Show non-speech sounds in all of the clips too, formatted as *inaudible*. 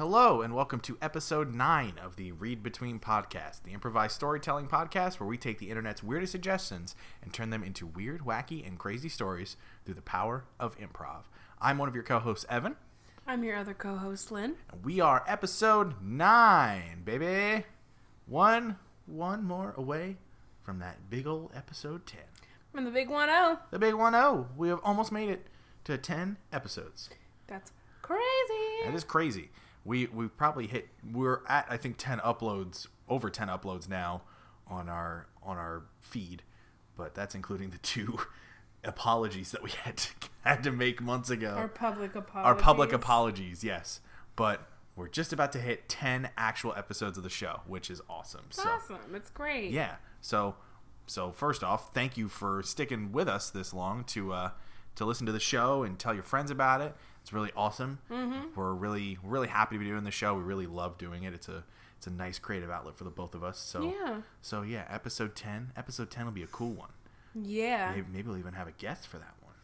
Hello, and welcome to episode 9 of the Read Between podcast, the improvised storytelling podcast where we take the internet's weirdest suggestions and turn them into weird, wacky, and crazy stories through the power of improv. I'm one of your co hosts, Evan, I'm your other co-host, Lynn. and we are episode 9, baby. One, one more away from that big old episode 10. From the big one oh. The big 1 0. We have almost made it to 10 episodes. That's crazy. That is crazy. We we probably hit we're at I think 10 uploads, over 10 uploads now on our on our feed, but that's including the two *laughs* apologies that we had to *laughs* had to make months ago. Our public apologies. Our public apologies, yes. But we're just about to hit 10 actual episodes of the show, which is awesome. It's so awesome. It's great. yeah. So so first off, thank you for sticking with us this long to uh, to listen to the show and tell your friends about it. It's really awesome. Mm-hmm. We're really really happy to be doing the show. We really love doing it. It's a it's a nice creative outlet for the both of us. So Yeah. so yeah, episode ten. Episode ten will be a cool one. Yeah. Maybe, maybe we'll even have a guest for that one.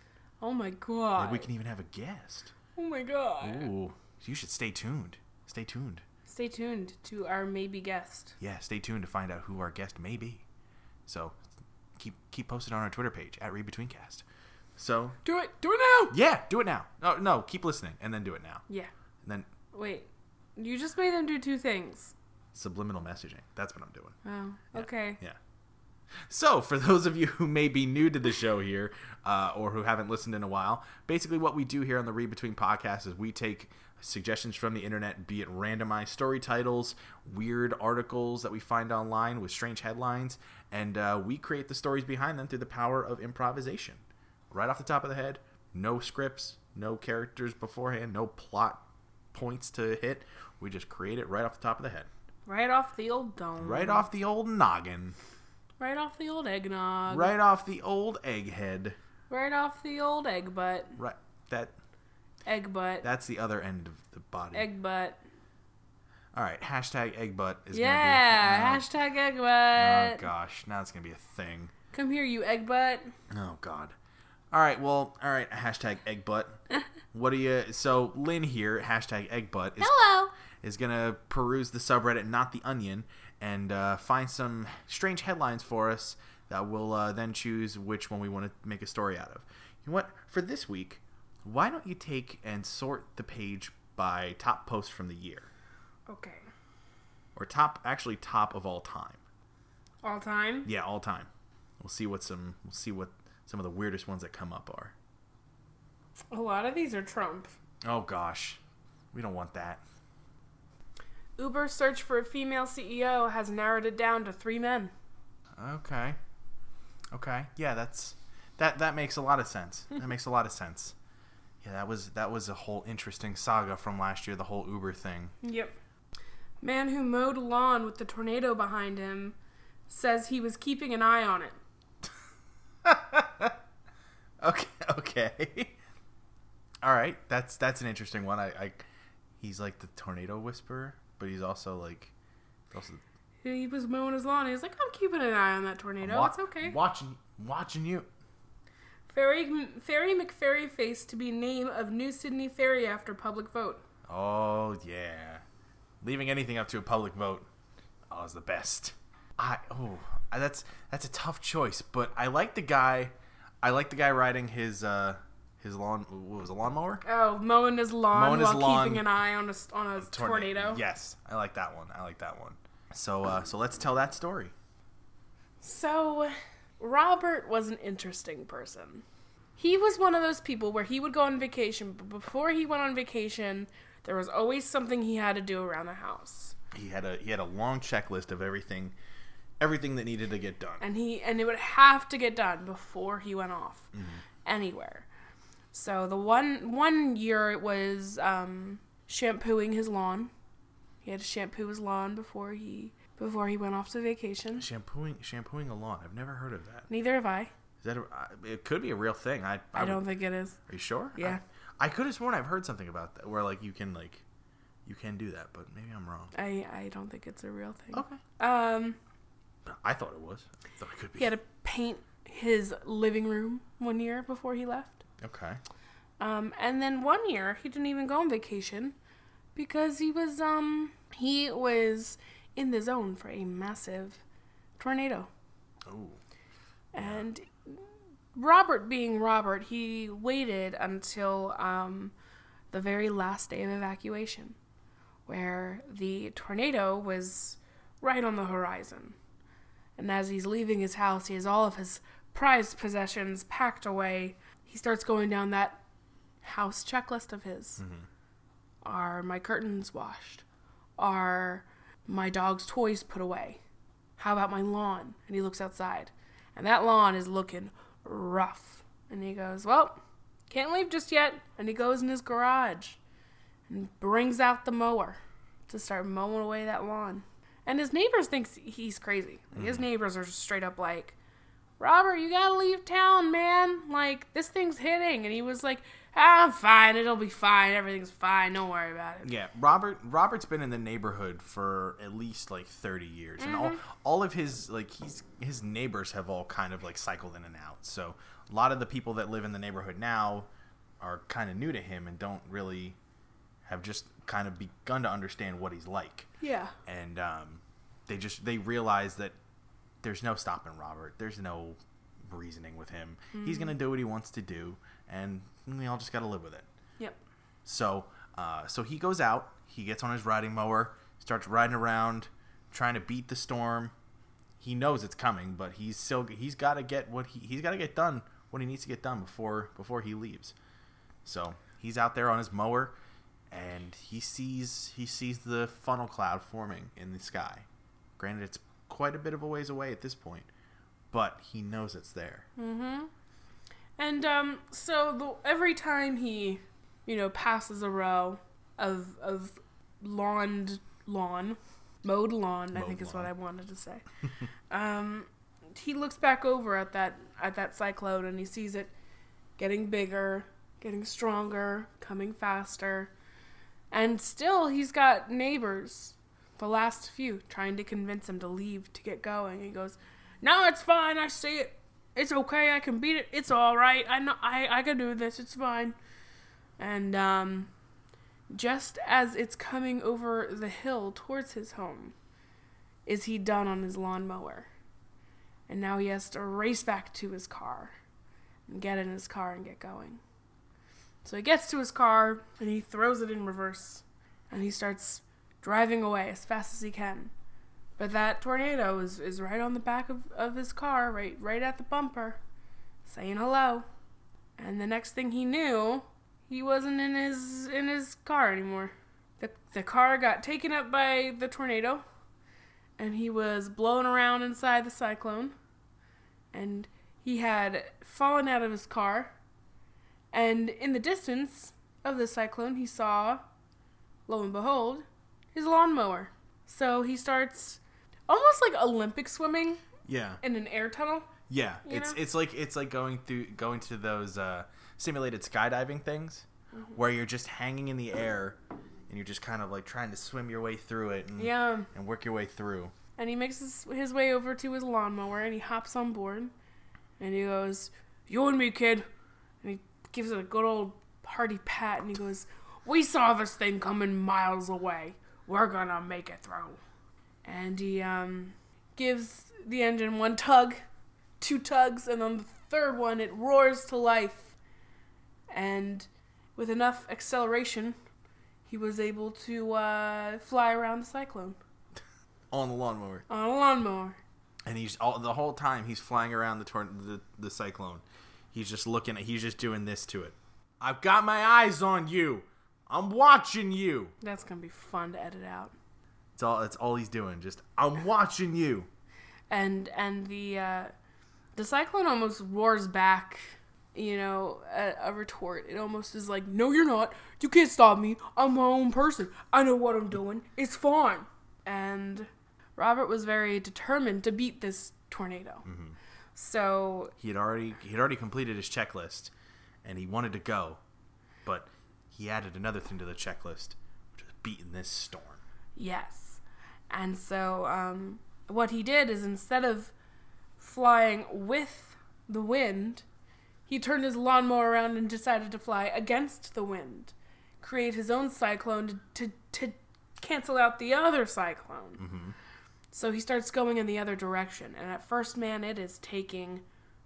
Oh my god. Maybe we can even have a guest. Oh my god. Ooh, you should stay tuned. Stay tuned. Stay tuned to our maybe guest. Yeah, stay tuned to find out who our guest may be. So keep keep posted on our Twitter page at ReadBetweenCast. So Do it. Do it now. yeah, do it now. No, no, keep listening and then do it now. Yeah. And then Wait. You just made them do two things. subliminal messaging. That's what I'm doing. Oh. Okay. Yeah. So, for those of you *laughs* who may be new to the show here, uh, or who haven't listened in a while, basically what we do here on the Read Between podcast is we take suggestions from the internet, be it randomized story titles, weird articles that we find online with strange headlines, and uh, we create the stories behind them through the power of improvisation. Right off the top of the head, no scripts, no characters beforehand, no plot points to hit. We just create it right off the top of the head. Right off the old dome. Right off the old noggin. Right off the old eggnog. Right off the old egghead. Right off the old egg butt. Right. That Egg butt. that's the other end of the body. egg butt. All right. Hashtag egg butt is Yeah. gonna be. Oh, hashtag egg Oh, butt. oh gosh, now it's gonna be a thing. Come here, you egg butt. Oh god. All right. Well. All right. Hashtag egg butt. *laughs* what do you? So Lynn here. Hashtag egg butt is Hello. is gonna peruse the subreddit, not the onion, and uh, find some strange headlines for us that we'll uh, then choose which one we want to make a story out of. You know what? For this week, why don't you take and sort the page by top post from the year, Okay. or top actually top of all time? All time. Yeah, all time. We'll see what some we'll see what some of the weirdest ones that come up are. A lot of these are Trump. Oh gosh, we don't want that. Uber's search for a female CEO has narrowed it down to three men. Okay. Okay. Yeah, that's that that makes a lot of sense. *laughs* that makes a lot of sense. Yeah, that was that was a whole interesting saga from last year, the whole Uber thing. Yep. Man who mowed lawn with the tornado behind him says he was keeping an eye on it. *laughs* Okay, *laughs* okay. All right, that's that's an interesting one. I, I he's like the tornado whisperer, but he's also like also He was mowing his lawn. He's like, I'm keeping an eye on that tornado. wa- it's okay. Watching watching you. Ferry, Ferry McFerry face to be name of New Sydney Ferry after public vote. Oh yeah, leaving anything up to a public vote, oh, is the best. I oh that's that's a tough choice, but I like the guy. I like the guy riding his uh his lawn. What was a lawnmower? Oh, mowing his lawn Mowing his while lawn. keeping an eye on a, on a tornado. Yes, I like that one. I like that one. So uh, so let's tell that story. So, Robert was an interesting person. He was one of those people where he would go on vacation, but before he went on vacation, there was always something he had to do around the house. He had a he had a long checklist of everything, everything that needed to get done. And he and it would have to get done before he went off Mm-hmm. anywhere. So the one one year it was um, shampooing his lawn. He had to shampoo his lawn before he before he went off to vacation. Shampooing shampooing a lawn. I've never heard of that. Neither have I. Is that a, uh, it could be a real thing. I I, would- don't think it is. Are you sure? Yeah. I, I could have sworn I've heard something about that where like you can like you can do that, but maybe I'm wrong. I I don't think it's a real thing. Okay. Um, I thought it was. I thought it could be. he had to paint his living room one year before he left. Okay. Um, and then one year he didn't even go on vacation. because he was um he was in the zone for a massive tornado. Oh. And Robert being Robert, he waited until um, the very last day of evacuation, where the tornado was right on the horizon. And as he's leaving his house, he has all of his prized possessions packed away. He starts going down that house checklist of his. Mm-hmm. Are my curtains washed? Are my dog's toys put away? How about my lawn? And he looks outside. And that lawn is looking rough. And he goes, Well, can't leave just yet. And he goes in his garage and brings out the mower to start mowing away that lawn. And his neighbors thinks he's crazy. His neighbors are straight up like, Robert, you gotta leave town, man. Like, this thing's hitting. And he was like, ah, I'm fine. It'll be fine. Everything's fine. Don't worry about it. Yeah, Robert. Robert's been in the neighborhood for at least like thirty years, and all all of his like he's his neighbors have all kind of like cycled in and out. So a lot of the people that live in the neighborhood now are kind of new to him and don't really have just kind of begun to understand what he's like, Yeah. and um, they just they realize that there's no stopping Robert. There's no reasoning with him. He's gonna do what he wants to do, and we all just gotta live with it. Yep. So, uh, so he goes out. He gets on his riding mower, starts riding around, trying to beat the storm. He knows it's coming, but he's still he's got to get what he he's got to get done what he needs to get done before before he leaves. So he's out there on his mower, and he sees he sees the funnel cloud forming in the sky. Granted, it's quite a bit of a ways away at this point, but he knows it's there. And um, so the, every time he, you know, passes a row of of lawned lawn, mowed lawn, I Mowed think is what. I wanted to say. *laughs* um, he looks back over at that at that cyclone and he sees it getting bigger, getting stronger, coming faster, and still he's got neighbors. The last few trying to convince him to leave to get going. He goes, "No, it's fine. I see it. It's okay. I can beat it. It's all right. I know. I I can do this. It's fine." And um, just as it's coming over the hill towards his home, is he done on his lawnmower? And now he has to race back to his car and get in his car and get going. So he gets to his car and he throws it in reverse and he starts driving away as fast as he can. But that tornado is, is right on the back of, of his car, right right at the bumper, saying hello. And the next thing he knew, he wasn't in his in his car anymore. The the car got taken up by the tornado and he was blown around inside the cyclone and he had fallen out of his car and in the distance of the cyclone he saw lo and behold his lawnmower so he starts almost like olympic swimming Yeah. in an air tunnel Yeah, You it's know? it's like it's like going through going to those uh, simulated skydiving things Mm-hmm. where you're just hanging in the air and you're just kind of like trying to swim your way through it and, yeah and work your way through. and he makes his, his way over to his lawnmower and he hops on board and he goes you and me kid gives it a good old hearty pat and he goes we saw this thing coming miles away we're gonna make it through and he um gives the engine one tug two tugs and on the third one it roars to life and with enough acceleration he was able to uh, fly around the cyclone on the lawnmower. on a lawnmower. And he's all the whole time he's flying around the tor- the, the cyclone. He's just looking at he's just doing this to it. I've got my eyes on you. I'm watching you. That's gonna be fun to edit out. It's all it's all he's doing. Just I'm watching you. And and the uh, the cyclone almost roars back, you know, a, a retort. It almost is like, "No, you're not. You can't stop me. I'm my own person. I know what I'm doing. It's fine." And Robert was very determined to beat this tornado. So He had already he had already completed his checklist and he wanted to go. But he added another thing to the checklist, which was beating this storm. Yes. And so um, what he did is instead of flying with the wind, he turned his lawnmower around and decided to fly against the wind, create his own cyclone to, to, to cancel out the other cyclone. So he starts going in the other direction, and at first, man, it is taking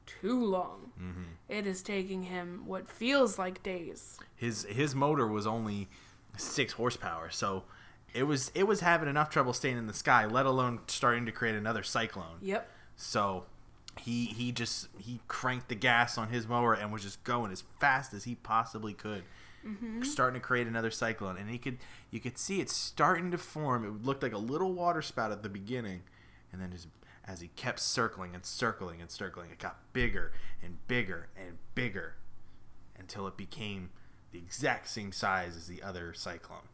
too long. Mm-hmm. It is taking him what feels like days. his his motor was only six horsepower, so it was it was having enough trouble staying in the sky, let alone starting to create another cyclone. Yep. So he he just he cranked the gas on his mower and was just going as fast as he possibly could, Mm-hmm. starting to create another cyclone. And he could you could see it starting to form. It looked like a little water spout at the beginning, and then just as he kept circling and circling and circling, it got bigger and bigger and bigger until it became the exact same size as the other cyclone.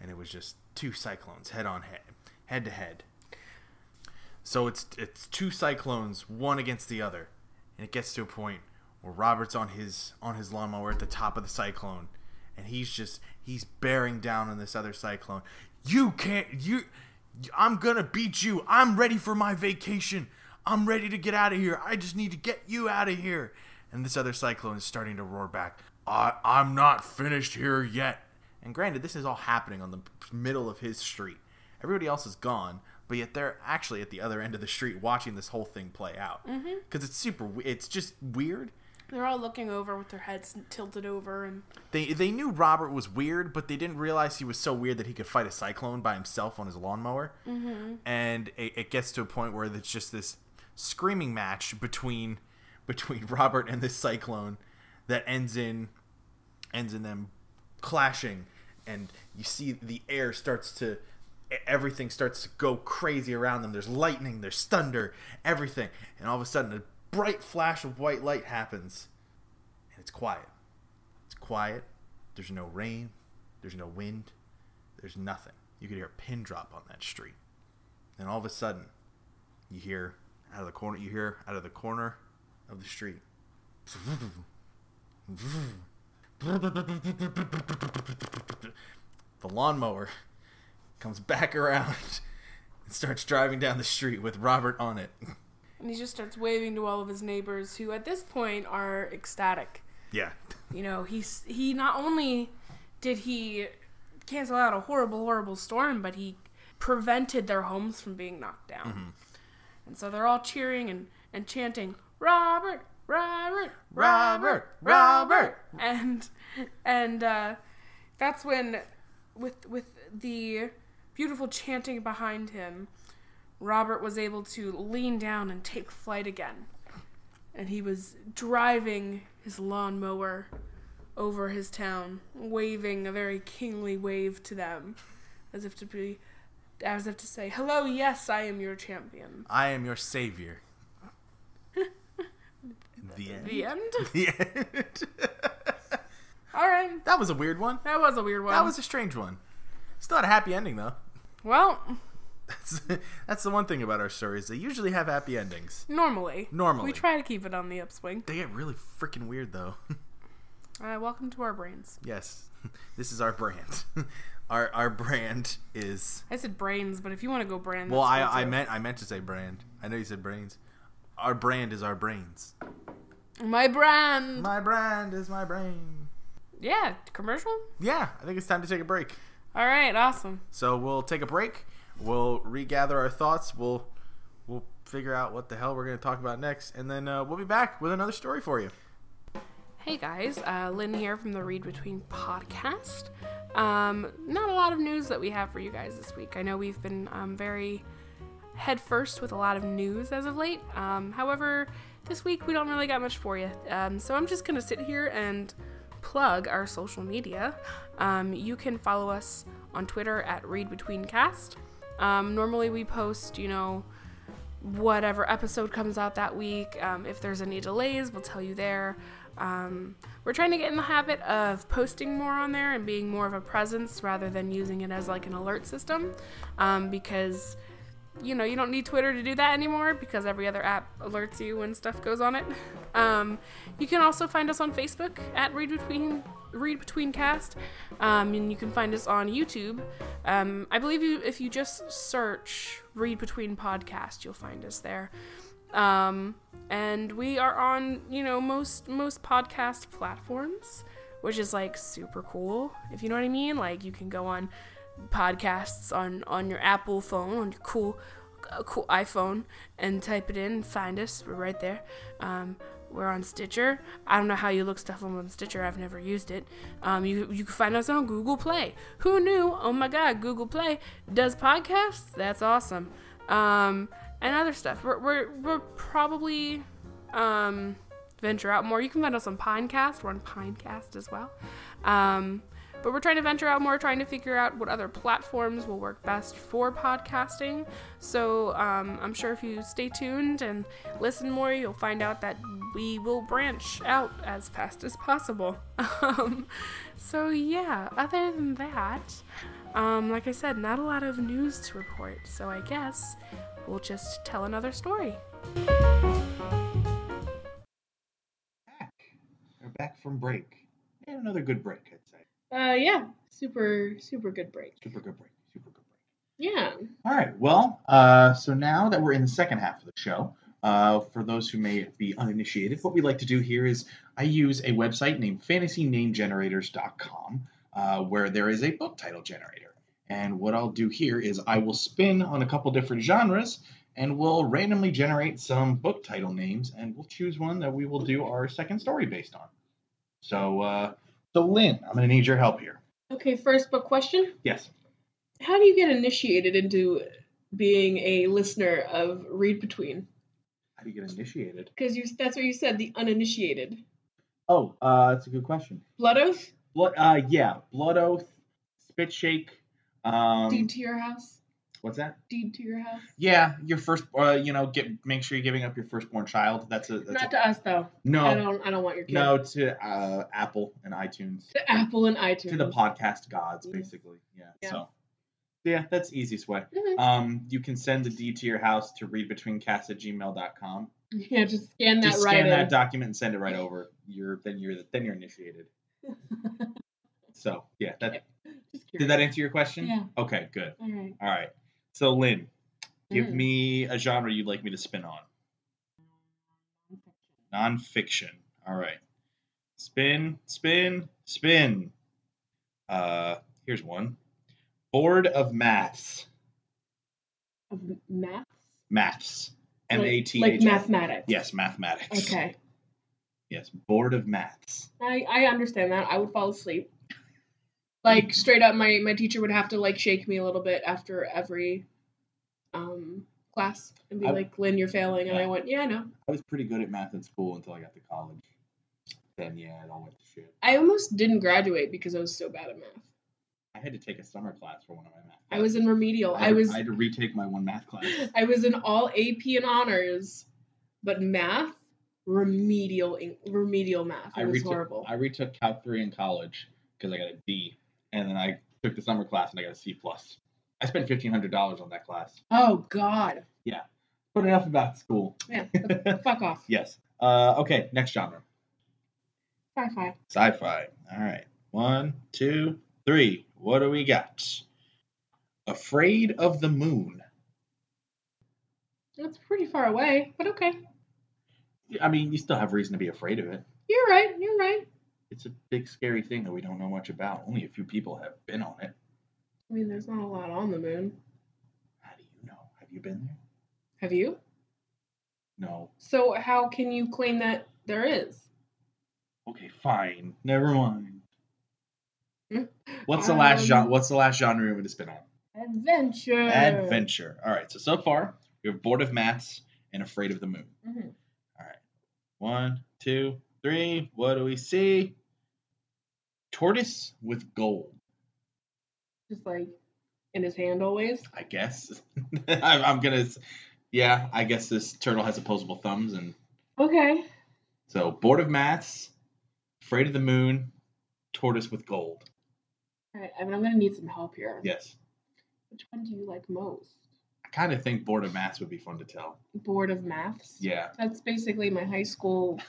And it was just two cyclones head on head, head to head. So it's it's two cyclones, one against the other, and it gets to a point where Robert's on his on his lawnmower at the top of the cyclone, and he's just he's bearing down on this other cyclone. You can't you. I'm gonna beat you. I'm ready for my vacation. I'm ready to get out of here. I just need to get you out of here. And this other cyclone is starting to roar back. I, I'm not finished here yet. And granted, this is all happening on the middle of his street. Everybody else is gone, but yet they're actually at the other end of the street watching this whole thing play out. Mm-hmm. Because it's super, it's just weird. They're all looking over with their heads tilted over, and They they knew Robert was weird, but they didn't realize he was so weird that he could fight a cyclone by himself on his lawnmower. Mm-hmm. And it, it gets to a point where it's just this screaming match between *laughs* between Robert and this cyclone that ends in ends in them clashing, and you see the air starts to everything starts to go crazy around them. There's lightning, there's thunder, everything, and all of a sudden a bright flash of white light happens, and it's quiet. It's quiet. There's no rain. There's no wind. There's nothing. You could hear a pin drop on that street. And all of a sudden, you hear out of the corner. You hear out of the corner of the street. The lawnmower comes back around *laughs* and starts driving down the street with Robert on it. *laughs* and he just starts waving to all of his neighbors, who at this point are ecstatic. Yeah. You know, he's he not only did he cancel out a horrible, horrible storm, but he prevented their homes from being knocked down. And so they're all cheering and, and chanting, Robert, Robert, Robert, Robert. And and uh, that's when with with the beautiful chanting behind him, Robert was able to lean down and take flight again. And he was driving his lawnmower over his town, waving a very kingly wave to them, as if to be, as if to say, "Hello, yes, I am your champion." I am your savior. *laughs* the end. The end. *laughs* The end. *laughs* All right, that was a weird one. that was a weird one. That was a strange one. Still had a happy ending though. well, That's, that's the one thing about our stories. They usually have happy endings. normally. Normally. we try to keep it on the upswing. They get really freaking weird though. *laughs* Uh, welcome to our brains. yes. *laughs* This is our brand. *laughs* Our our brand is I said brains, but if you want to go brand, Well, I I meant I meant to say brand. I know you said brains. Our brand is our brains. my brand. My brand is my brain. yeah, commercial. Yeah, I think it's time to take a break. All right, awesome. So we'll take a break. We'll regather our thoughts. We'll we'll figure out what the hell we're going to talk about next, and then uh, we'll be back with another story for you. Hey guys, uh, Lynn here from the Read Between podcast. Um, not a lot of news that we have for you guys this week. I know we've been um, very head first with a lot of news as of late. Um, however, this week we don't really got much for you. Um, so I'm just going to sit here and plug our social media. Um, you can follow us on Twitter at Read Between Cast. Um, normally we post, you know, whatever episode comes out that week. Um, if there's any delays, we'll tell you there. Um, we're trying to get in the habit of posting more on there and being more of a presence rather than using it as like an alert system um, because you know you don't need twitter to do that anymore because every other app alerts you when stuff goes on it um, you can also find us on facebook at read between read between cast um, and you can find us on youtube um, i believe you if you just search read between podcast you'll find us there um, and we are on you know most most podcast platforms which is like super cool if you know what i mean like you can go on podcasts on on your Apple phone on your cool uh, cool iPhone and type it in find us. We're right there. Um, we're on Stitcher. I don't know how you look stuff up on Stitcher. I've never used it. Um, you you can find us on Google Play. Who knew? Oh my God, Google Play does podcasts. That's awesome. Um, and other stuff. We're we're, we're probably um, venture out more. You can find us on Pinecast. We're on Pinecast as well. Um, but we're trying to venture out more, trying to figure out what other platforms will work best for podcasting. So um, I'm sure if you stay tuned and listen more, you'll find out that we will branch out as fast as possible. *laughs* Um, so yeah, other than that, um, like I said, not a lot of news to report. So I guess we'll just tell another story. back. We're back from break. And another good break, I'd say. Uh, yeah, super, super good break. Super good break. Super good break. Yeah. All right. Well, uh, so now that we're in the second half of the show, uh, for those who may be uninitiated, what we like to do here is I use a website named fantasynamegenerators.com uh, where there is a book title generator. And what I'll do here is I will spin on a couple different genres and we'll randomly generate some book title names and we'll choose one that we will do our second story based on. So, uh, so Lynn, I'm going to need your help here. Okay, first book question. Yes. How do you get initiated into being a listener of Read Between? How do you get initiated? Because you that's what you said, the uninitiated. Oh, uh, that's a good question. Blood Oath? Blood, uh, yeah, Blood Oath, Spit Shake. Um, Deed to your house? what's that? Deed to your house? Yeah, your first. Uh, you know, get make sure you're giving up your firstborn child. That's a. That's Not a, to us though. No, I don't I don't want your kid. no to uh, Apple and iTunes To Apple and iTunes. to the podcast gods, basically. Yeah. Yeah. So. Yeah, that's the easiest way. Mhm. Um, you can send the deed to your house to readbetweencast at gmail.com. Yeah, just scan that Just right scan in. that document and send it right over. You're then you're then you're initiated. *laughs* So yeah, that did that answer your question? Yeah. Okay, good. All right. All right. So Lynn, give Mm. me a genre you'd like me to spin on. Nonfiction. All right. Spin, spin, spin. Uh, here's one. Bored of Maths. Of maths? Maths. M Like- A T Like H. S. mathematics. Yes, mathematics. Okay. Yes, Bored of Maths. I, I understand that. I would fall asleep. Like straight up my, my teacher would have to like shake me a little bit after every um class and be I- like, Lynn, you're failing and I went, Yeah, I know. I was pretty good at math in school until I got to college. Then yeah, it all went to shit. I almost didn't graduate because I was so bad at math. I had to take a summer class for one of my math. I was in remedial. I, I had to- was I had to retake my one math class. *laughs* I was in all AP and honors, but math, remedial remedial math. It I was retook, horrible. I retook Calc 3 in college because I got a D, and then I took the summer class and I got a C plus. I spent fifteen hundred dollars on that class. oh God. Yeah, but enough about school. Yeah. *laughs* Fuck off. Yes. Uh, okay. Next genre. Sci-fi. Sci-fi. All right. One, two, three. What do we got? Afraid of the Moon. That's pretty far away, but okay. I mean, you still have reason to be afraid of it. You're right. You're right. It's a big, scary thing that we don't know much about. Only a few people have been on it. I mean, there's not a lot on the moon. How do you know? Have you been there? Have you? No. So how can you claim that there is? Okay, fine. Never mind. Hmm? *laughs* What's the last Um, genre? What's the last genre want to spin on? Adventure. Adventure. All right. So so far we have bored of maths and afraid of the moon. Mhm. All right. One, two, three. What do we see? Tortoise with gold. Just like in his hand always. I guess. *laughs* I'm, I'm gonna. Yeah, I guess this turtle has opposable thumbs, and Okay. so bored of maths, afraid of the moon, tortoise with gold. All right. I mean, I'm gonna need some help here. Yes. Which one do you like most? I kind of think Bored of maths would be fun to tell. Bored of Maths. Yeah. That's basically my high school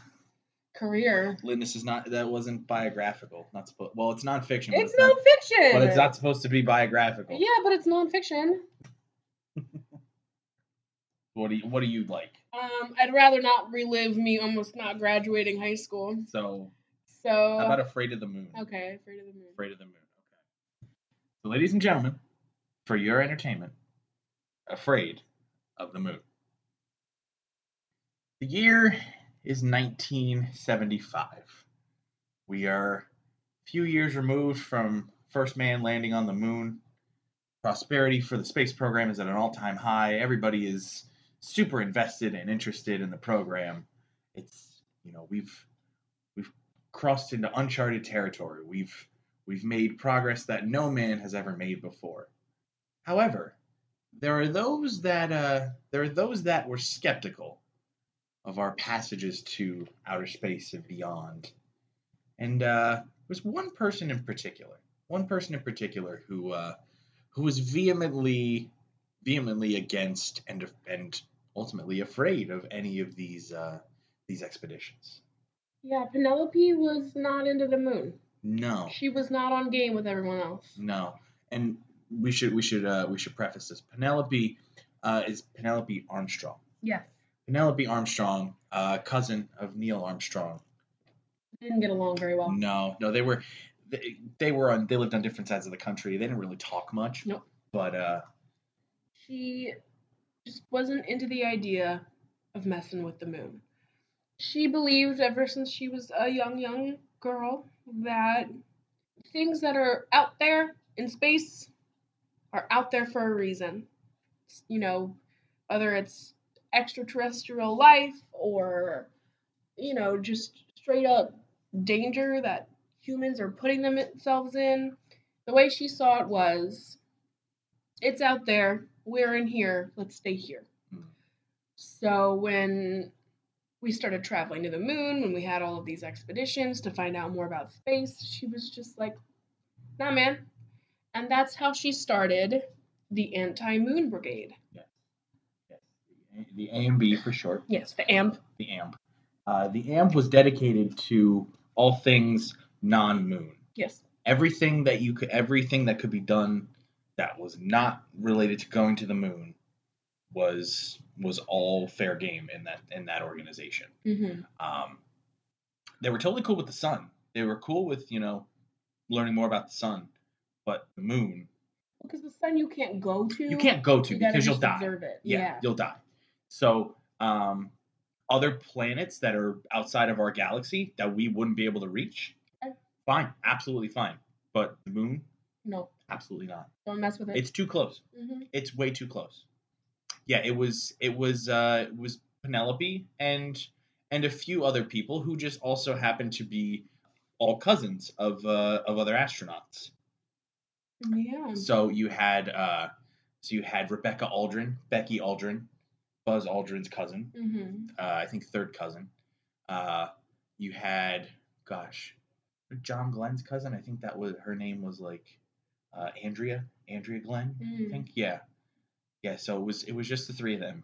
career. Lynn, this is not that wasn't biographical. Not supposed. Well, it's nonfiction. but It's not- nonfiction. But it's not supposed to be biographical. Yeah, but it's nonfiction. *laughs* What do you What do you like? Um, I'd rather not relive me almost not graduating high school. So So how about Afraid of the Moon? okay, afraid of the moon. Afraid of the Moon. So, ladies and gentlemen, for your entertainment, Afraid of the Moon. The year is 1975. We are a few years removed from first man landing on the moon. Prosperity for the space program is at an all time high. Everybody is super invested and interested in the program. It's, you know, we've we've crossed into uncharted territory. We've we've made progress that no man has ever made before. However, there are those that uh, there are those that were skeptical of our passages to outer space and beyond. And uh, there was one person in particular, one person in particular who uh, who was vehemently vehemently against and and ultimately afraid of any of these uh, these expeditions. Yeah, Penelope was not into the moon. No, She was not on game with everyone else. no, and we should we should uh, we should preface this. Penelope uh, is Penelope Armstrong. Yes. Penelope Armstrong, uh, cousin of Neil Armstrong. Didn't get along very well. No, no, they were they, they were on they lived on different sides of the country. They didn't really talk much. Nope. But uh, She just wasn't into the idea of messing with the moon. She believed ever since she was a young, young girl that things that are out there in space are out there for a reason. You know, whether it's extraterrestrial life or, you know, just straight up danger that humans are putting themselves in. The way she saw it was it's out there. We're in here. Let's stay here. Hmm. So when we started traveling to the moon, when we had all of these expeditions to find out more about space, she was just like, nah, man. And that's how she started the Anti Moon Brigade. yes, Yes. the AMB for short, Yes, the AMP. the AMP. Uh, the AMP was dedicated to all things non-moon. Yes. Everything that you could, everything that could be done that was not related to going to the moon was was all fair game in that in that organization. Mm-hmm. Um, they were totally cool with the sun. They were cool with you know learning more about the sun, but the moon Because the sun you can't go to. you can't go to You because you'll die. Yeah, Yeah. you'll die. So um, other planets that are outside of our galaxy that we wouldn't be able to reach, Okay. fine, absolutely fine. But the moon, No, absolutely not. don't mess with it. It's too close. hmm It's way too close. Yeah, it was it was uh it was Penelope and and a few other people who just also happened to be all cousins of uh, of other astronauts. Yeah. So you had uh so you had Rebecca Aldrin, Becky Aldrin, Buzz Aldrin's cousin, hmm uh, I think third cousin. Uh you had gosh, John Glenn's cousin, I think that was her name was like uh, Andrea, Andrea Glenn. I Mm. think yeah, yeah. So it was it was just the three of them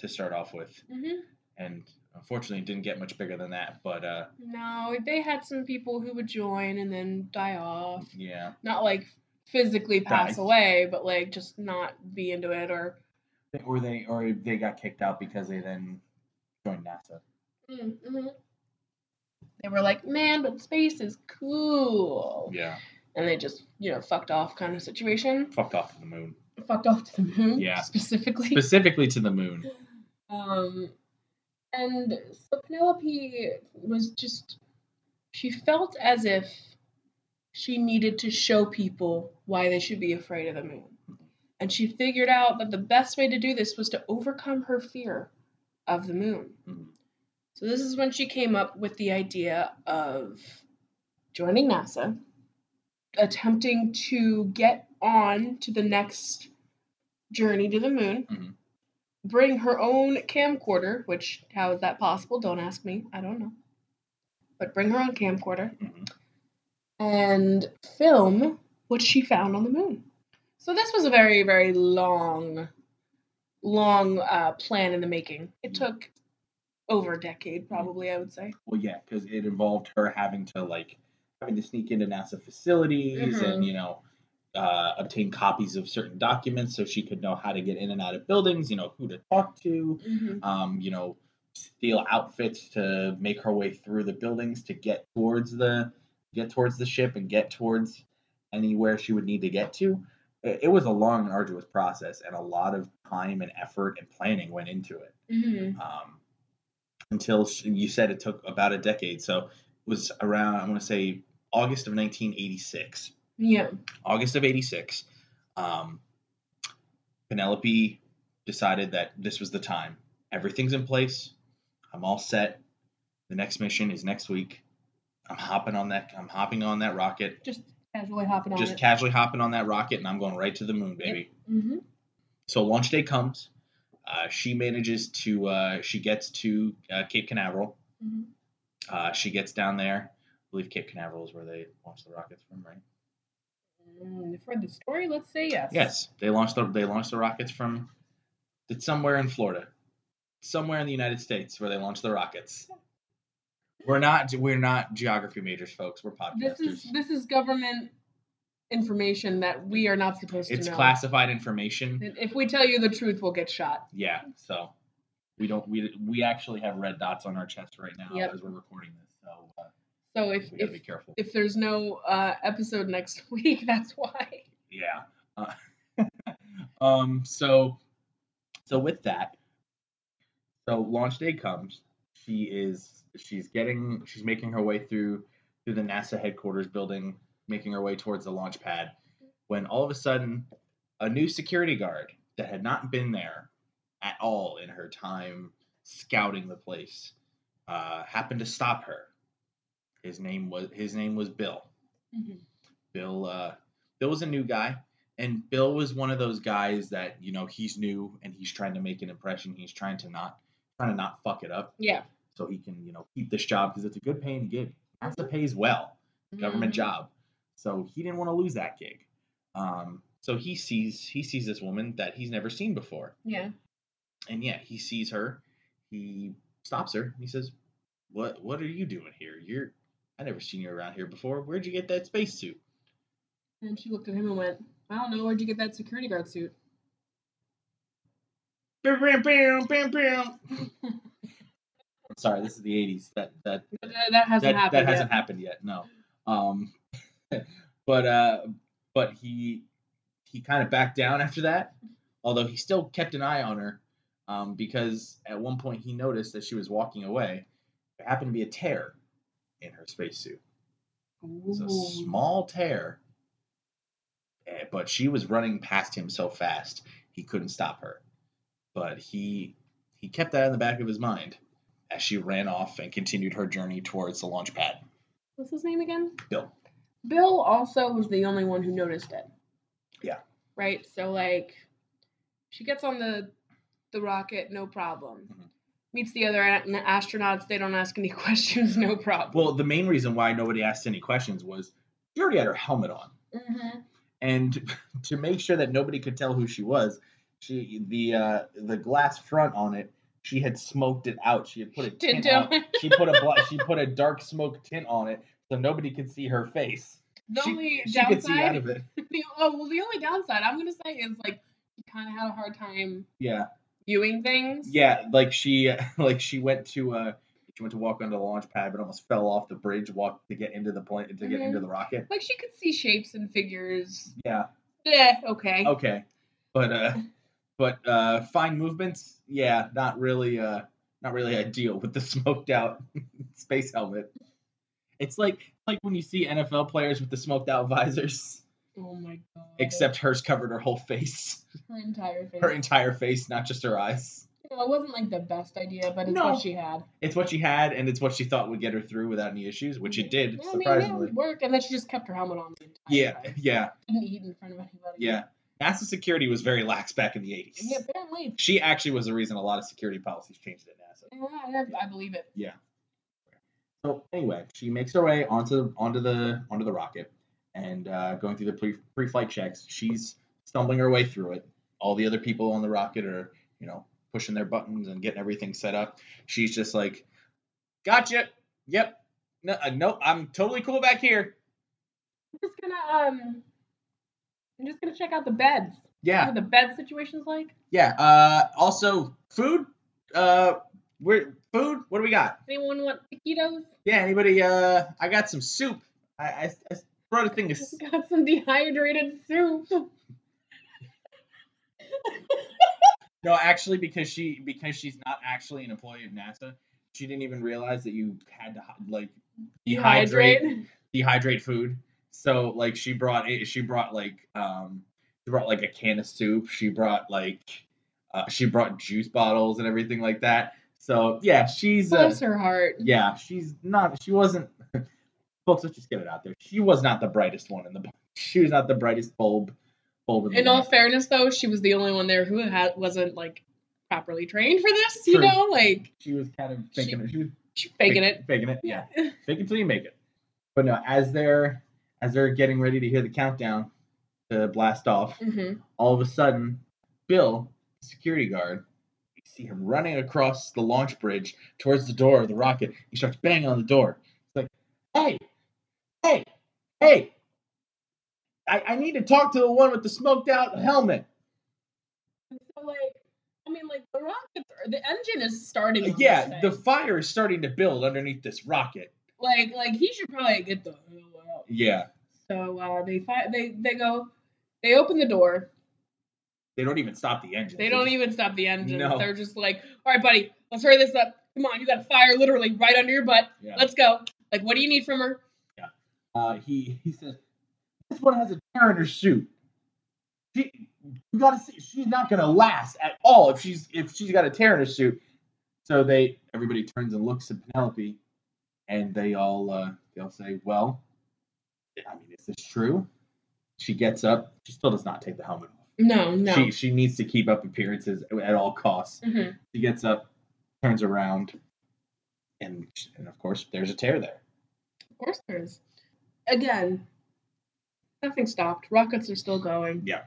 to start off with, hmm and unfortunately it didn't get much bigger than that. But uh, No, they had some people who would join and then die off. yeah, Not like physically pass Die. away, but like just not be into it or. or they or they got kicked out because they then joined NASA. Mm-hmm. They were like, man, but space is cool. Yeah, And they just, you know, fucked off kind of situation. fucked off to the moon, Fucked off to the moon. Yeah. Specifically. specifically to the moon. Um, and so Penelope was just, she felt as if she needed to show people why they should be afraid of the moon. And she figured out that the best way to do this was to overcome her fear of the moon. Mhm. So this is when she came up with the idea of joining NASA, attempting to get on to the next journey to the moon, Mhm. bring her own camcorder, which how is that possible? Don't ask me. I don't know. But bring her own camcorder Mhm. and film what she found on the moon. So this was a very, very long, long uh, plan in the making. It Mhm. took over a decade, probably. I would say. Well, yeah, because it involved her having to like having to sneak into NASA facilities Mhm. and you know uh, obtain copies of certain documents so she could know how to get in and out of buildings. You know who to talk to. Mm-hmm. um, you know, steal outfits to make her way through the buildings to get towards the get towards the ship and get towards anywhere she would need to get to. It, it was a long and arduous process, and a lot of time and effort and planning went into it. Mm-hmm. Um, until she, you said it took about a decade, so it was around I want to say August of 1986. Yeah. August of 86, um, Penelope decided that this was the time. Everything's in place. I'm all set. The next mission is next week. I'm hopping on that. I'm hopping on that rocket. Just casually hopping on Just it. casually hopping on that rocket, and I'm going right to the moon, baby. mm-hmm. So launch day comes. Uh, she manages to. Uh, she gets to uh, Cape Canaveral. Mhm. Uh, she gets down there. Believe Cape Canaveral is where they launch the rockets from, right? Mm, for the story, let's say yes. Yes, they launched the they launched the rockets from it's somewhere in Florida, somewhere in the United States where they launched the rockets. We're not we're not geography majors, folks. We're podcasters. This is this is government information that we are not supposed it's to know. It's classified information. And If we tell you the truth, we'll get shot. Yeah, so we don't we we actually have red dots on our chest right now Yep. as we're recording this. So uh, So if if be careful. if there's no uh, episode next *laughs* week, that's why. Yeah. Uh, *laughs* um. So, so with that, so launch day comes. She is she's getting she's making her way through through the NASA headquarters building, making her way towards the launch pad, when all of a sudden, a new security guard that had not been there at all in her time scouting the place uh, happened to stop her. His name was his name was Bill. Bill uh, Bill was a new guy, and Bill was one of those guys that you know he's new and he's trying to make an impression. He's trying to not trying to not fuck it up, Yeah. so he can you know keep this job because it's a good paying gig. NASA pays well, government Mhm. job, so he didn't want to lose that gig. Um, so he sees he sees this woman that he's never seen before, Yeah. and yeah, he sees her. He stops her. He says, "What what are you doing here? You're I never seen you around here before. Where'd you get that spacesuit?" And she looked at him and went, I don't know, where'd you get that security guard suit? Bam, bam, bam, bam, bam. I'm *laughs* sorry, this is the '80s. That that That, that hasn't that, happened that hasn't yet. happened yet. No. Um, *laughs* but uh, but he he kind of backed down after that. Although he still kept an eye on her, um, because at one point he noticed that she was walking away. There happened to be a tear in her spacesuit. It was a small tear, eh, but she was running past him so fast he couldn't stop her. But he he kept that in the back of his mind as she ran off and continued her journey towards the launch pad. What's his name again? Bill. Bill also was the only one who noticed it. Yeah. Right. So like, she gets on the the rocket, no problem. Mhm. Meets the other astronauts. They don't ask any *laughs* questions, no problem. Well, the main reason why nobody asked any questions was she already had her helmet on, mm-hmm. and *laughs* to make sure that nobody could tell who she was, she the uh, the glass front on it she had smoked it out. She had put a *laughs* tint Tint on. on. She put a bla- she put a dark smoke tint on it so nobody could see her face. The she, only she could see out downside, of it. the, oh well, the only downside I'm gonna say is like she kind of had a hard time Yeah, viewing things. yeah. Like she *laughs* like she went to uh she went to walk onto the launch pad, but almost fell off the bridge walk to get into the plane to get Mhm. into the rocket. Like she could see shapes and figures. Yeah. Yeah. Okay. Okay. But uh but uh fine movements, yeah, not really uh not really ideal with the *laughs* smoked out space helmet. It's like like when you see NFL players with the smoked out *laughs* visors, Oh my god. except hers covered her whole face. *laughs* her entire face. Her entire face, not just her eyes. You know, it wasn't like the best idea, but it's No. what she had. It's what she had and it's what she thought would get her through without any issues, which it mm-hmm. did, Yeah, I mean, yeah, surprisingly. work, and then she just kept her helmet on the entire Yeah, time. yeah, Didn't eat in front of anybody. yeah. NASA security was very lax back in the 80s. Yeah, apparently. She actually was the reason a lot of security policies changed at NASA. Yeah, I, I believe it. Yeah. So anyway, she makes her way onto onto the onto the rocket, and uh, going through the pre pre-flight checks, she's stumbling her way through it. All the other people on the rocket are, you know, pushing their buttons and getting everything set up. She's just like, "Gotcha. Yep. No, uh, nope. I'm totally cool back here. I'm just gonna um, I'm just gonna check out the beds. Yeah, What the bed situation's like. yeah. Uh, also, food. Uh, we're food. What do we got? Anyone want taquitos? Yeah. Anybody? Uh, I got some soup. I I, I, brought a thing of *laughs* Got some dehydrated soup. No, actually, because she because she's not actually an employee of NASA, she didn't even realize that you had to like dehydrate dehydrate food. So like she brought it. She brought like um she brought like a can of soup. She brought like uh, she brought juice bottles and everything like that. So yeah, she's uh, Bless her heart. yeah, she's not. She wasn't. *laughs* Folks, let's just get it out there. She was not the brightest one in the. *laughs* She was not the brightest bulb. Bulb in the In all fairness, though, she was the only one there who had wasn't like properly trained for this. You know, like she was kind of faking it. She was she faking fake- it. Faking it. Yeah. *laughs* fake it till you make it. But no, as they're as they're getting ready to hear the countdown to blast off, hmm all of a sudden, Bill, the security guard, you see him running across the launch bridge towards the door of the rocket. He starts banging on the door. He's like, hey, hey, hey. I, I need to talk to the one with the smoked out helmet. So like, I mean, like the rockets, are, the engine is starting. on Yeah, the fire is starting to build underneath this rocket. like like he should probably get the hell out. Yeah. So uh, they fi- they they go, they open the door. They don't even stop the engine. They don't even stop the engine. No. They're just like, all right, buddy, let's hurry this up. Come on, you got a fire literally right under your butt. Yeah. Let's go. Like, what do you need from her? Uh, he he says, "This one has a tear in her suit. She, you gotta see, she's not gonna last at all if she's if she's got a tear in her suit." So they everybody turns and looks at Penelope, and they all uh, they all say, "Well, I mean, is this true?" She gets up. She still does not take the helmet off. No, no. She she needs to keep up appearances at all costs. hmm She gets up, turns around, and and of course there's a tear there. Of course there is. Again, nothing stopped. Rockets are still going. Yeah.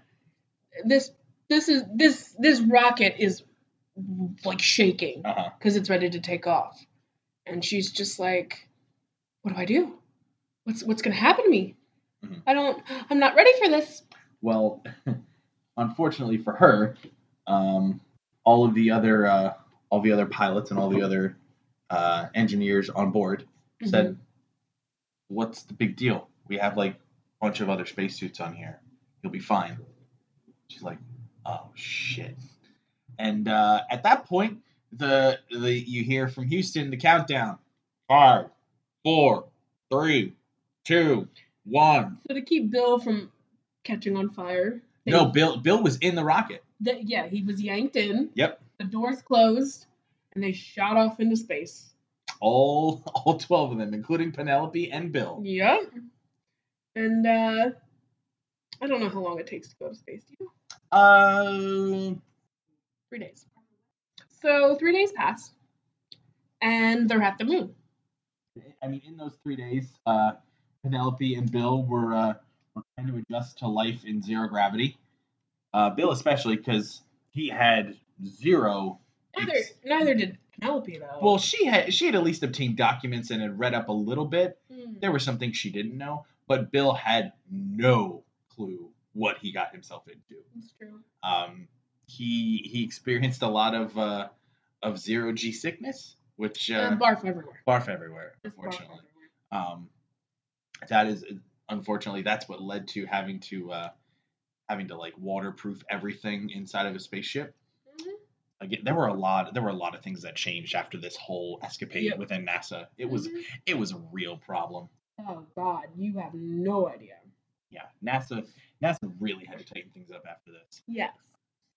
This this is this this rocket is like shaking because it's ready to take off, and she's just like, "What do I do? What's what's gonna happen to me? Mhm. I don't. I'm not ready for this." Well, *laughs* unfortunately for her, um, all of the other uh, all the other pilots and all the other uh, engineers on board said, "What's the big deal? We have like a bunch of other spacesuits on here. You'll be fine." She's like, "Oh shit!" And uh, at that point, the the you hear from Houston the countdown: five, four, three, two, one. So to keep Bill from catching on fire. they- No, Bill Bill was in the rocket. th- yeah, he was yanked in. Yep. The doors closed, and they shot off into space. All *laughs* all 12 of them including penelope and bill Yep. And uh I don't know how long it takes to go to space. Do you? uh Three days. So three days pass, and they're at the moon. i mean in those three days uh penelope and bill were uh were trying to adjust to life in zero gravity uh bill especially because he had zero Neither ex- neither did Penelope though. well she had she had at least obtained documents and had read up a little bit Hmm. there were some things she didn't know but bill had no clue what he got himself into That's true. um, he he experienced a lot of uh, of zero G sickness, which uh, Uh, barf everywhere. barf everywhere. Just barf Unfortunately, everywhere. um, that is unfortunately that's what led to having to uh, having to like waterproof everything inside of a spaceship. Again, there were a lot there were a lot of things that changed after this whole escapade Yep. within NASA. It was Mhm. it was a real problem. Oh God, you have no idea. Yeah, NASA NASA really had to tighten things up after this. Yes.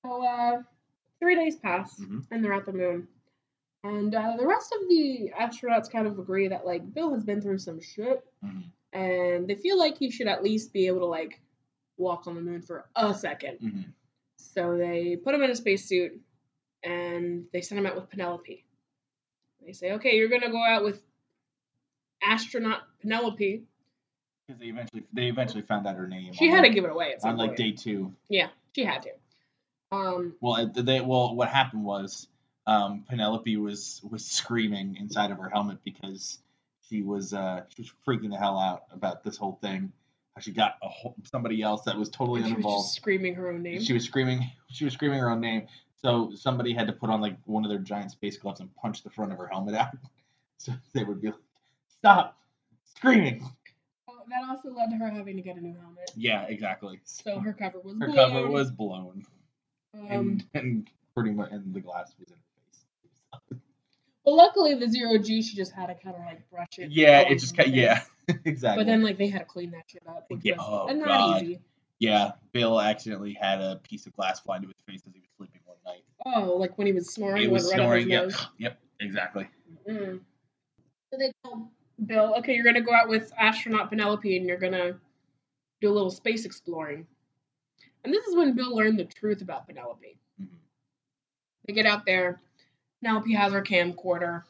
So uh, three days pass, Mhm. and they're at the moon. And uh, the rest of the astronauts kind of agree that like Bill has been through some shit, Mhm. and they feel like he should at least be able to like walk on the moon for a 2nd Mhm. So they put him in a spacesuit, and they send him out with Penelope. They say, "Okay, you're gonna go out with astronaut Penelope." Because they eventually they eventually found out her name. She on, had to give it away at some on like point. day two. Yeah, she had to. Um, Well, they well, what happened was um, Penelope was was screaming inside of her helmet because she was uh, she was freaking the hell out about this whole thing. How she got a whole, somebody else that was totally and she was uninvolved. screaming her own name. She was screaming. She was screaming her own name. So somebody had to put on like one of their giant space gloves and punch the front of her helmet out. *laughs* So they would be like, "Stop screaming!" That also led to her having to get a new helmet. Yeah, exactly. So her cover was blown. Her blown. cover was blown, Um, and and pretty much, and the glass was in her face. *laughs* well, luckily the zero G, she just had to kind of like brush it. Yeah, it just kind yeah, *laughs* exactly. But then like they had to clean that shit up, which Yeah, was oh, not God. easy. yeah, Bill accidentally had a piece of glass fly into his face as he was sleeping. Oh, like when he was snoring, He was snoring. Yep, *laughs* yep, exactly. Mm. So they tell Bill, okay, you're gonna go out with astronaut Penelope and you're gonna do a little space exploring. And this is when Bill learned the truth about Penelope. Mhm. They get out there. Penelope has her camcorder,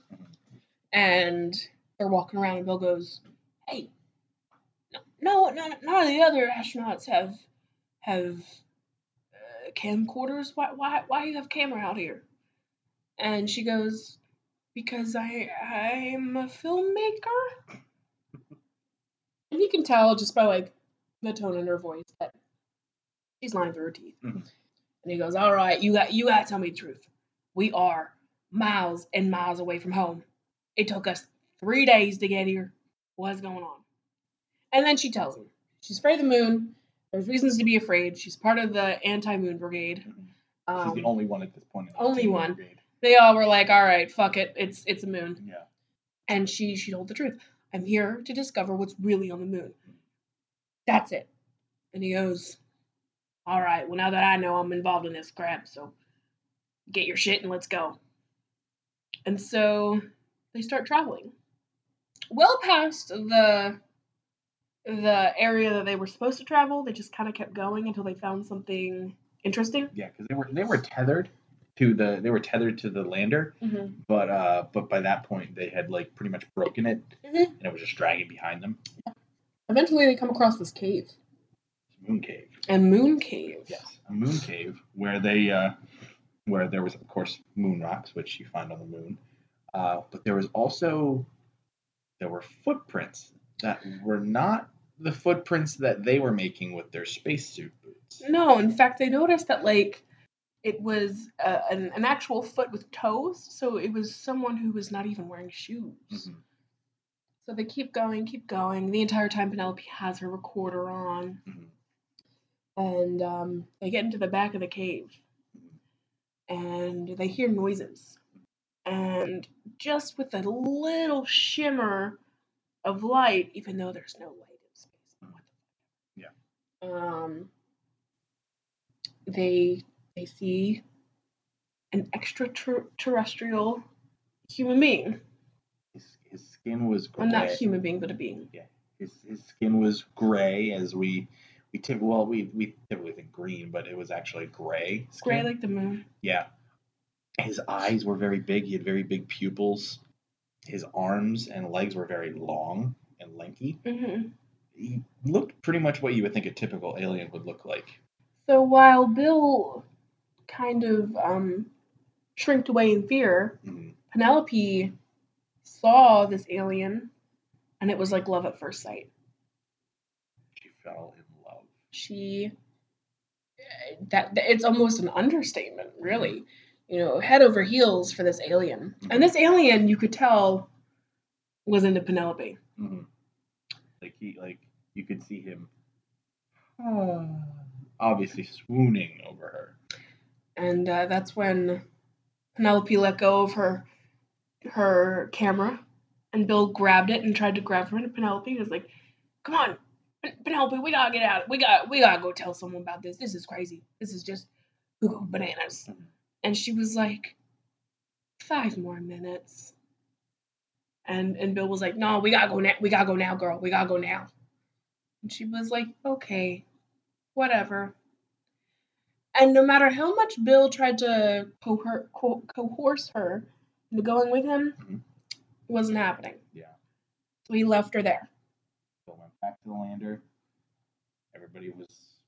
and they're walking around. And Bill goes, "Hey, no, no, none of the other astronauts have have camcorders. Why, why, why you have camera out here?" And she goes, "Because I, I'm a filmmaker." and you can tell just by like the tone in her voice that she's lying through her teeth. Mhm. And he goes, "All right, you got you got to tell me the truth. We are miles and miles away from home. It took us three days to get here. What's going on?" And then she tells him she's afraid of the moon. There's reasons to be afraid. She's part of the anti-moon brigade. Mhm. Um, She's the only one at this point. in the only one. brigade. they all were like, "All right, fuck it. It's it's a moon." Yeah. And she she told the truth. I'm here to discover what's really on the moon. That's it. And he goes, All right, well now that I know I'm involved in this crap, so get your shit and let's go. And so they start traveling. Well past the the area that they were supposed to travel, they just kind of kept going until they found something interesting. Yeah, because they were they were tethered to the they were tethered to the lander, Mm-hmm. but uh but by that point they had like pretty much broken it, Mhm. and it was just dragging behind them. Eventually, they come across this cave, Moon cave. a moon cave. Yes, a moon cave where they uh, where there was of course moon rocks, which you find on the moon, uh, but there was also there were footprints that were not the footprints that they were making with their spacesuit boots. No, in fact, they noticed that like it was uh, an, an actual foot with toes, so it was someone who was not even wearing shoes. Mhm. So they keep going, keep going. The entire time Penelope has her recorder on, Mhm. and um, they get into the back of the cave, and they hear noises, and just with a little shimmer of light, even though there's no light in space. What the Yeah. Um, they they see an extraterrestrial human being. His, his skin was gray. Well, not human being, but a being. Yeah, His, his skin was gray, as we we typ- well we we typically think green, but it was actually gray. Gray like the moon. Yeah. His eyes were very big. He had very big pupils. His arms and legs were very long and lanky. hmm He looked pretty much what you would think a typical alien would look like. So while Bill kind of um, shrinked away in fear, Mhm. Penelope saw this alien, and it was like love at first sight. She fell in love. She that, that- it's almost an understatement, really. You know, head over heels for this alien, and this alien you could tell was into Penelope. Mhm. Like he like you could see him obviously swooning over her. and uh, that's when Penelope let go of her her camera, and Bill grabbed it and tried to grab her. And Penelope was like, "Come on, Penelope, we gotta get out. We got we gotta go tell someone about this. This is crazy. This is just bananas." And she was like, five more minutes." And and Bill was like, "No, we gotta go now. We gotta go now, girl. We gotta go now." And she was like, "Okay, whatever." And no matter how much Bill tried to coher- co- coerce her into going with him, Mhm. it wasn't happening. Yeah. So he left her there. Bill went back to the lander. Everybody was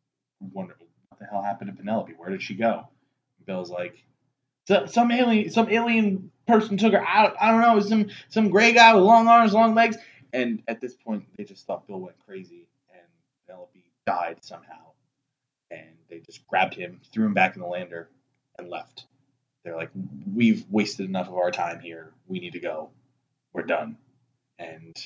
wondering what the hell happened to Penelope. Where did she go? Bill's like, "So- some alien, some alien person took her out. I don't know, some some gray guy with long arms, long legs. And at this point, they just thought Bill went crazy, Penelope died somehow. And they just grabbed him, threw him back in the lander, and left. They're like, "We've wasted enough of our time here. We need to go. We're done." And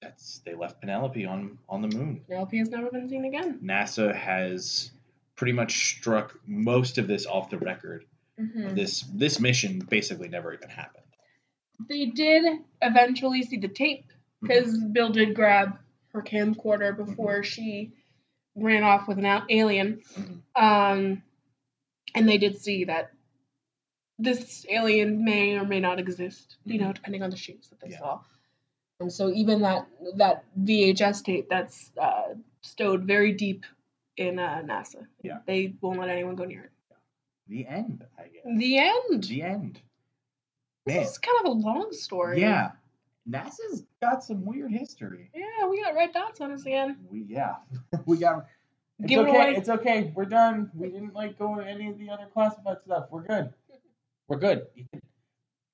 That's they left Penelope on on the moon. Penelope has never been seen again. NASA has pretty much struck most of this off the record. Mhm. This this mission basically never even happened. They did eventually see the tape because Bill did grab her camcorder before she ran off with an al- alien. Mhm. Um, and they did see that this alien may or may not exist, you know, depending on the shapes that they Yeah. saw. And so even that that VHS tape that's uh, stowed very deep in uh, NASA. Yeah. They won't let anyone go near it. The end, I guess. The end. The end. This is kind of a long story. yeah. NASA's got some weird history. Yeah, we got red dots on us again. We yeah. *laughs* we got it's Give it okay. away. It's okay. We're done. We didn't like go any of the other classified stuff. We're good. We're good. You can,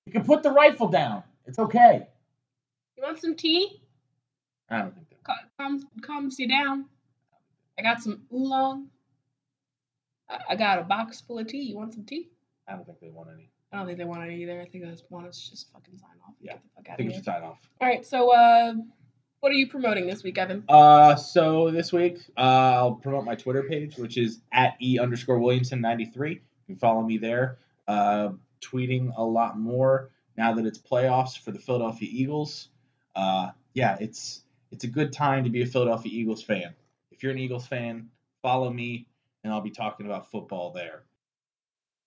you can put the rifle down. It's okay. You want some tea? I don't think that. Cal- Calms, calms you down. I got some oolong. I, I got a box full of tea. You want some tea? I don't think they want any. I don't think they want it either. I think they just want us to just fucking sign off. Yeah, Get the fuck I think we should sign off. All right. So, uh, what are you promoting this week, Evan? Uh, so this week, uh, I'll promote my Twitter page, which is at e underscore Williamson ninety three. You can follow me there. Uh, tweeting a lot more now that it's playoffs for the Philadelphia Eagles. Uh, yeah, it's it's a good time to be a Philadelphia Eagles fan. If you're an Eagles fan, follow me, and I'll be talking about football there.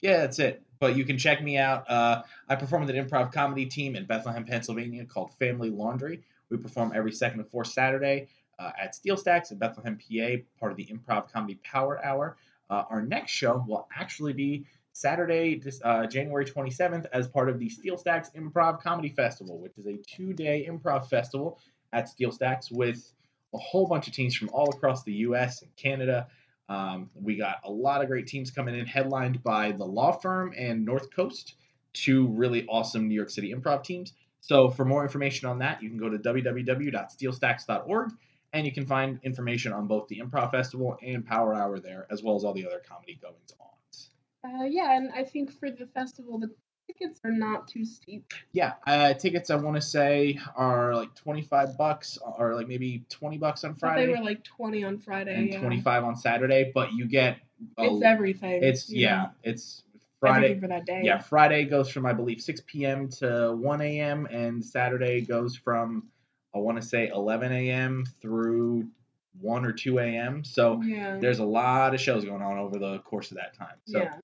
Yeah, that's it. But you can check me out. Uh, I perform with an improv comedy team in Bethlehem, Pennsylvania called Family Laundry. We perform every second and fourth Saturday uh, at Steel Stacks in Bethlehem, PA, part of the Improv Comedy Power Hour. Uh, our next show will actually be Saturday, uh, January 27th, as part of the Steel Stacks Improv Comedy Festival, which is a two day improv festival at Steel Stacks with a whole bunch of teams from all across the US and Canada. Um, we got a lot of great teams coming in, headlined by the Law Firm and North Coast, two really awesome New York City improv teams. So, for more information on that, you can go to www.steelstacks.org and you can find information on both the Improv Festival and Power Hour there, as well as all the other comedy goings ons. Uh, yeah, and I think for the festival, the tickets are not too steep. Yeah, uh, tickets I want to say are like 25 bucks or like maybe 20 bucks on Friday They were like 20 on Friday. and yeah. 25 on Saturday, but you get It's everything. it's yeah, know, it's Friday. For that day. Yeah, Friday goes from I believe 6 p.m. to 1 a.m. and Saturday goes from I want to say 11 a.m. through 1 or 2 a.m. So Yeah. there's a lot of shows going on over the course of that time. So yeah.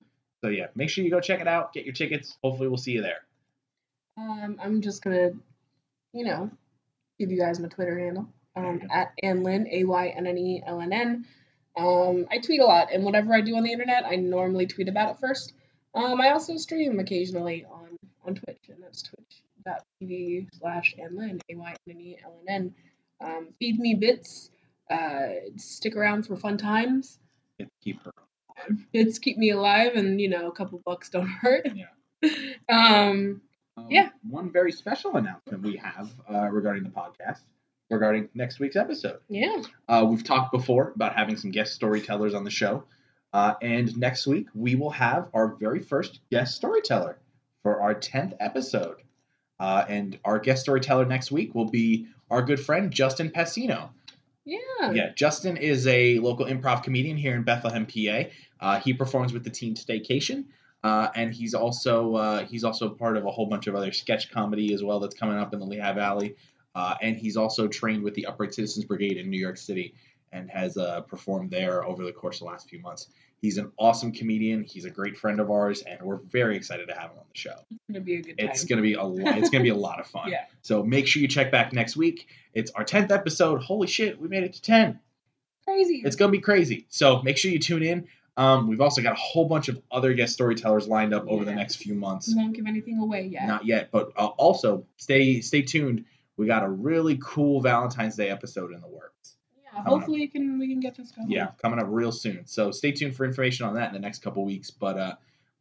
So yeah, make sure you go check it out, get your tickets. Hopefully we'll see you there. Um, I'm just gonna, you know, give you guys my Twitter handle. Um, at Annlyn, A Y N N E L N N. Um, I tweet a lot, and whatever I do on the internet, I normally tweet about it first. Um, I also stream occasionally on on Twitch, and that's twitch.tv slash Annlyn, A Y N N E L N N. Um, feed me bits. Uh, stick around for fun times. Keep her. *laughs* Bits keep me alive, and you know, a couple bucks don't *laughs* hurt. Yeah. um, Um, Yeah. One very special announcement we have uh, regarding the podcast, regarding next week's episode. yeah. Uh, we've talked before about having some guest storytellers on the show. Uh, and next week, we will have our very first guest storyteller for our 10th episode. Uh, and our guest storyteller next week will be our good friend, Justin Passino. Yeah. Yeah, Justin is a local improv comedian here in Bethlehem, PA. Uh, he performs with the team Staycation. Uh, and he's also uh, he's also part of a whole bunch of other sketch comedy as well that's coming up in the Lehigh Valley. Uh, and he's also trained with the Upright Citizens Brigade in New York City and has uh, performed there over the course of the last few months. He's an awesome comedian. He's a great friend of ours, and we're very excited to have him on the show. It's gonna be a good time. It's gonna be a lot. It's gonna be a lot of fun. Yeah. So make sure you check back next week. It's our tenth episode. Holy shit, we made it to ten. crazy. It's gonna be crazy. So make sure you tune in. Um, we've also got a whole bunch of other guest storytellers lined up over the next few months. we won't give anything away yet. Not yet, but uh, also stay stay tuned. We got a really cool Valentine's Day episode in the works. Hopefully we can we can get this going. Yeah, coming up real soon. So stay tuned for information on that in the next couple weeks. But uh,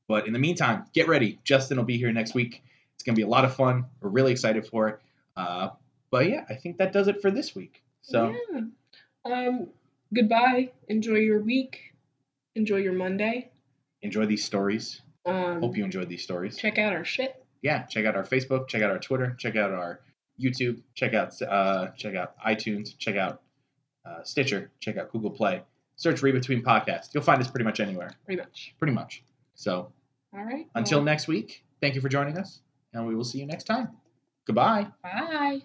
but in the meantime, get ready. Justin will be here next week. It's gonna be a lot of fun. We're really excited for it. Uh, but yeah, I think that does it for this week. So Yeah. Um. Goodbye. Enjoy your week. Enjoy your Monday. enjoy these stories. Um. Hope you enjoyed these stories. check out our shit. yeah, check out our Facebook, check out our Twitter, check out our YouTube, check out uh, check out iTunes, check out uh, Stitcher, check out Google Play. Search Read Between Podcast. You'll find us pretty much anywhere. Pretty much. Pretty much. So All right. until well, next week, thank you for joining us, and we will see you next time. Goodbye. Bye.